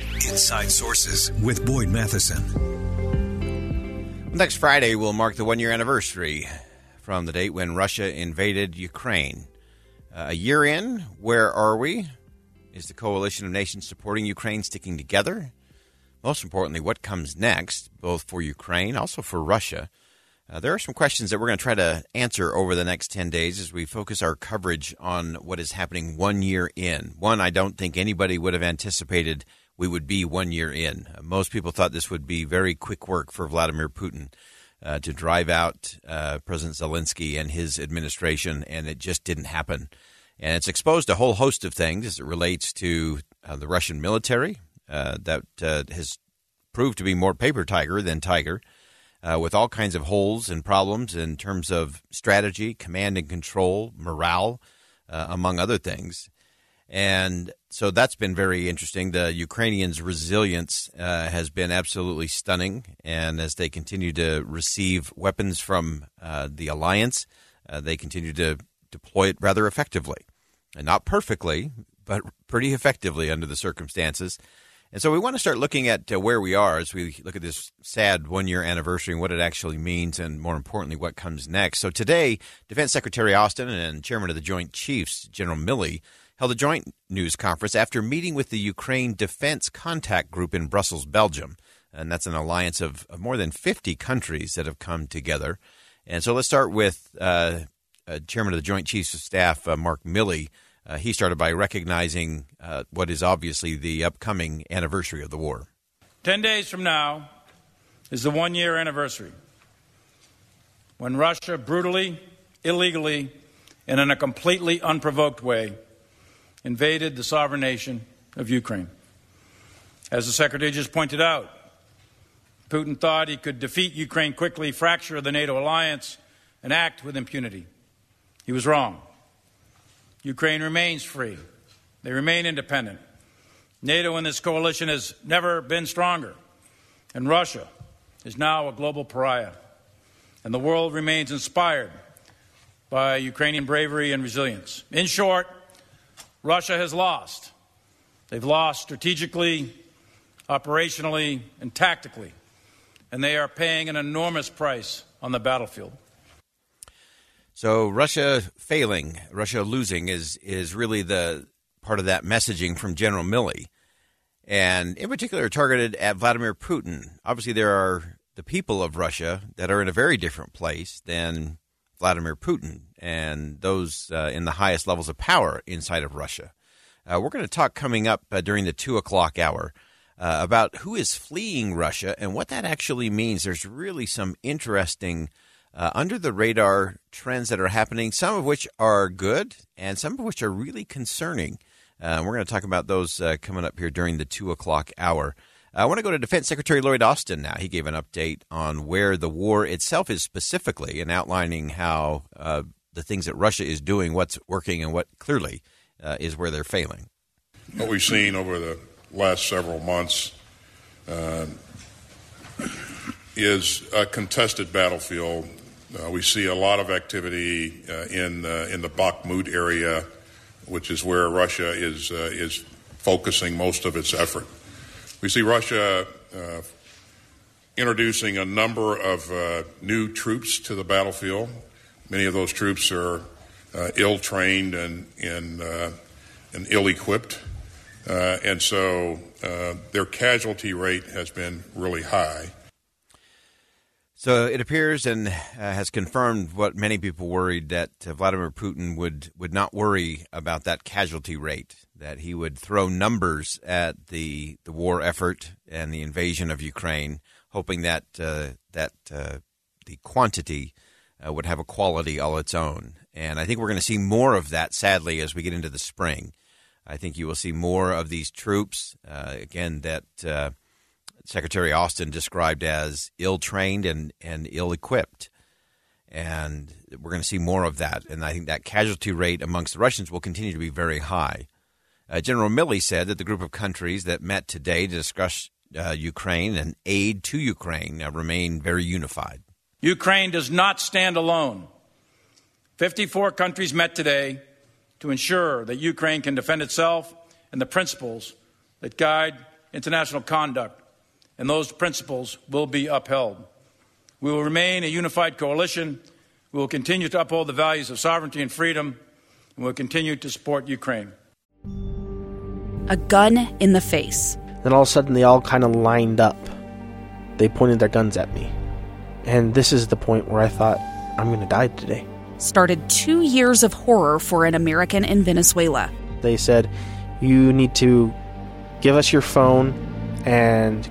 Inside Sources with Boyd Matheson. Next Friday will mark the one year anniversary from the date when Russia invaded Ukraine. Uh, a year in, where are we? Is the coalition of nations supporting Ukraine sticking together? Most importantly, what comes next, both for Ukraine, also for Russia? Uh, there are some questions that we're going to try to answer over the next 10 days as we focus our coverage on what is happening one year in. One, I don't think anybody would have anticipated we would be one year in. Uh, most people thought this would be very quick work for Vladimir Putin uh, to drive out uh, President Zelensky and his administration, and it just didn't happen. And it's exposed a whole host of things as it relates to uh, the Russian military uh, that has proved to be more paper tiger than tiger uh, with all kinds of holes and problems in terms of strategy, command and control, morale, uh, among other things. And so that's been very interesting. The Ukrainians' resilience uh, has been absolutely stunning. And as they continue to receive weapons from uh, the alliance, uh, they continue to deploy it rather effectively. And not perfectly, but pretty effectively under the circumstances. And so we want to start looking at uh, where we are as we look at this sad one year anniversary and what it actually means, and more importantly, what comes next. So today, Defense Secretary Austin and Chairman of the Joint Chiefs, General Milley, held a joint news conference after meeting with the Ukraine Defense Contact Group in Brussels, Belgium. And that's an alliance of, more than 50 countries that have come together. And so let's start with uh, uh, Chairman of the Joint Chiefs of Staff, uh, Mark Milley. Uh, he started by recognizing uh, what is obviously the upcoming anniversary of the war. Ten days from now is the one year anniversary when Russia brutally, illegally, and in a completely unprovoked way invaded the sovereign nation of Ukraine. As the Secretary just pointed out, Putin thought he could defeat Ukraine quickly, fracture the NATO alliance, and act with impunity. He was wrong. Ukraine remains free. They remain independent. NATO in this coalition has never been stronger. And Russia is now a global pariah. And the world remains inspired by Ukrainian bravery and resilience. In short, Russia has lost. They've lost strategically, operationally, and tactically. And they are paying an enormous price on the battlefield. So Russia failing, Russia losing is is really the part of that messaging from General Milley, and in particular targeted at Vladimir Putin. Obviously, there are the people of Russia that are in a very different place than Vladimir Putin and those uh, in the highest levels of power inside of Russia. Uh, we're going to talk coming up uh, during the two o'clock hour. Uh, about who is fleeing Russia and what that actually means. There's really some interesting uh, under the radar trends that are happening, some of which are good and some of which are really concerning. Uh, we're going to talk about those coming up here during the two o'clock hour. I want to go to Defense Secretary Lloyd Austin now. He gave an update on where the war itself is specifically and outlining how uh, the things that Russia is doing, what's working, and what clearly uh, is where they're failing. What we've seen over the last several months uh, is a contested battlefield uh, we see a lot of activity uh, in uh, in the Bakhmut area, which is where Russia is uh, is focusing most of its effort. We see Russia uh, introducing a number of uh, new troops to the battlefield. Many of those troops are ill trained and and, and ill equipped, and so their casualty rate has been really high. So it appears and uh, has confirmed what many people worried that uh, Vladimir Putin would, would not worry about that casualty rate, that he would throw numbers at the, the war effort and the invasion of Ukraine, hoping that, uh, that uh, the quantity would have a quality all its own. And I think we're going to see more of that, sadly, as we get into the spring. I think you will see more of these troops, again, that Secretary Austin described as ill trained and, and ill equipped. And we're going to see more of that. And I think that casualty rate amongst the Russians will continue to be very high. Uh, General Milley said that the group of countries that met today to discuss uh, Ukraine and aid to Ukraine uh, remain very unified. Ukraine does not stand alone. 54 countries met today to ensure that Ukraine can defend itself and the principles that guide international conduct, and those principles will be upheld. We will remain a unified coalition. We will continue to uphold the values of sovereignty and freedom, and we will continue to support Ukraine. A gun in the face. Then all of a sudden, they all kind of lined up. They pointed their guns at me. And this is the point where I thought, I'm going to die today. Started two years of horror for an American in Venezuela. They said, You need to give us your phone and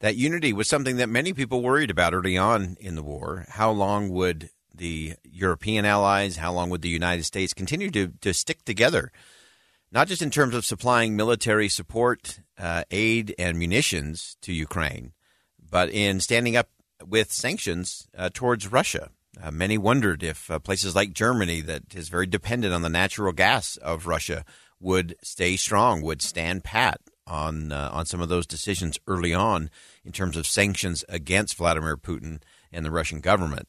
That unity was something that many people worried about early on in the war. How long would the European allies, how long would the United States continue to, to stick together? Not just in terms of supplying military support, uh, aid, and munitions to Ukraine, but in standing up with sanctions uh, towards Russia. Uh, many wondered if uh, places like Germany, that is very dependent on the natural gas of Russia, would stay strong, would stand pat on uh, on some of those decisions early on in terms of sanctions against Vladimir Putin and the Russian government.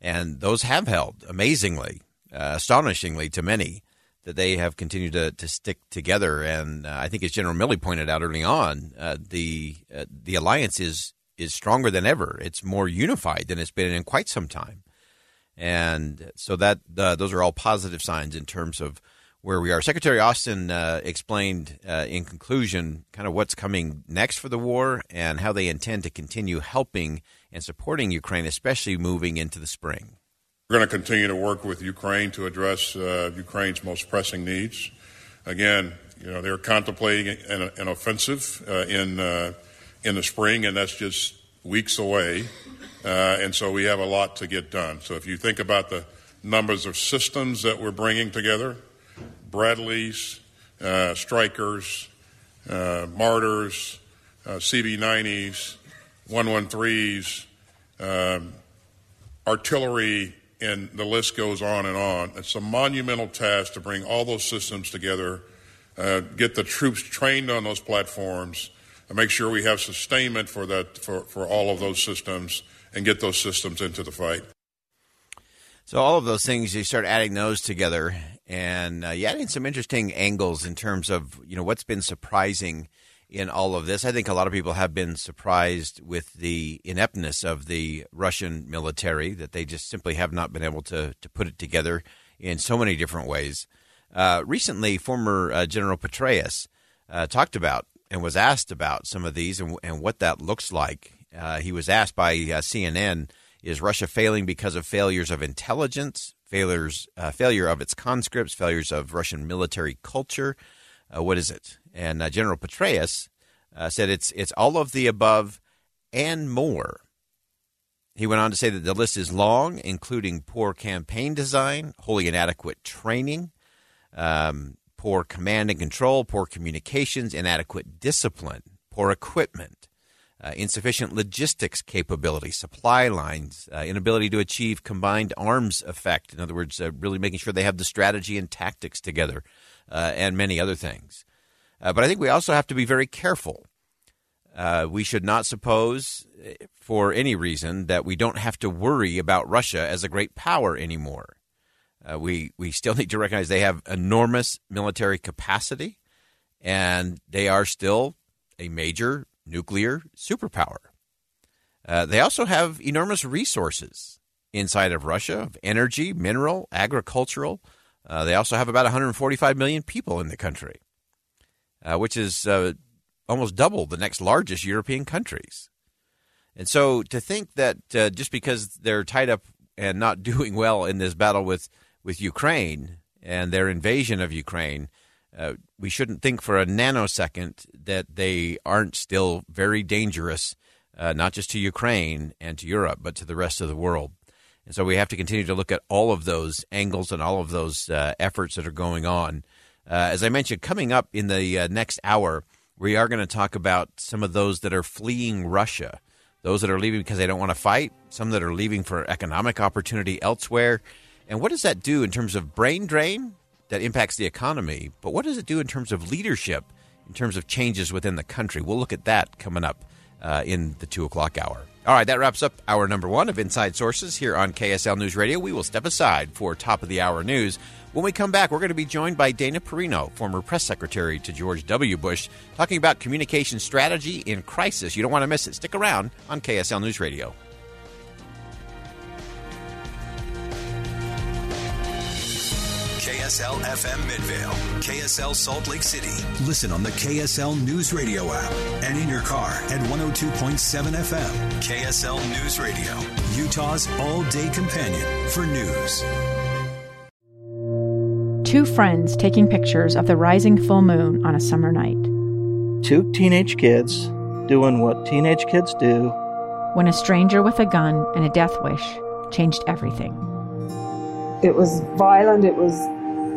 And those have held amazingly, uh, astonishingly to many, that they have continued to, to stick together. And uh, I think, as General Milley pointed out early on, uh, the the alliance is is stronger than ever. It's more unified than it's been in quite some time. And so that uh, those are all positive signs in terms of where we are. Secretary Austin uh, explained uh, in conclusion kind of what's coming next for the war and how they intend to continue helping and supporting Ukraine, especially moving into the spring. We're going to continue to work with Ukraine to address uh, Ukraine's most pressing needs. Again, you know they're contemplating an, an offensive uh, in uh, in the spring, and that's just weeks away. Uh, and so we have a lot to get done. So if you think about the numbers of systems that we're bringing together, Bradleys, uh, Strykers, uh, Marders, uh, CB90s, 113s, um, artillery, and the list goes on and on. It's a monumental task to bring all those systems together, uh, get the troops trained on those platforms, and make sure we have sustainment for that for, for all of those systems and get those systems into the fight. So all of those things, you start adding those together, and uh, you add some interesting angles in terms of you know what's been surprising in all of this. I think a lot of people have been surprised with the ineptness of the Russian military that they just simply have not been able to to put it together in so many different ways. Uh, recently, former uh, General Petraeus uh, talked about and was asked about some of these and, and what that looks like. Uh, he was asked by uh, CNN is Russia failing because of failures of intelligence, failures, uh, failure of its conscripts, failures of Russian military culture? Uh, what is it? And uh, General Petraeus uh, said it's it's all of the above and more. He went on to say that the list is long, including poor campaign design, wholly inadequate training, um, poor command and control, poor communications, inadequate discipline, poor equipment, uh, insufficient logistics capability, supply lines, uh, inability to achieve combined arms effect. In other words, uh, really making sure they have the strategy and tactics together, uh, and many other things. Uh, but I think we also have to be very careful. Uh, we should not suppose, for any reason, that we don't have to worry about Russia as a great power anymore. we we still need to recognize they have enormous military capacity, and they are still a major nuclear superpower. Uh, they also have enormous resources inside of Russia of energy, mineral, agricultural. Uh, they also have about 145 million people in the country. uh, which is uh, almost double the next largest European countries. And so to think that uh, just because they're tied up and not doing well in this battle with, with Ukraine and their invasion of Ukraine, uh, we shouldn't think for a nanosecond that they aren't still very dangerous, uh, not just to Ukraine and to Europe, but to the rest of the world. And so we have to continue to look at all of those angles and all of those uh, efforts that are going on. Uh, as I mentioned, coming up in the uh, next hour, we are going to talk about some of those that are fleeing Russia, those that are leaving because they don't want to fight, some that are leaving for economic opportunity elsewhere. And what does that do in terms of brain drain that impacts the economy? But what does it do in terms of leadership, in terms of changes within the country? We'll look at that coming up uh, in the two o'clock hour. All right, that wraps up hour number one of Inside Sources here on KSL News Radio. We will step aside for top of the hour news. When we come back, we're going to be joined by Dana Perino, former press secretary to George W. Bush, talking about communication strategy in crisis. You don't want to miss it. Stick around on KSL News Radio. KSL FM Midvale, KSL Salt Lake City. Listen on the KSL News Radio app and in your car at 102.7 FM. KSL News Radio, Utah's all day companion for news. Two friends taking pictures of the rising full moon on a summer night. Two teenage kids doing what teenage kids do. When a stranger with a gun and a death wish changed everything. It was violent, it was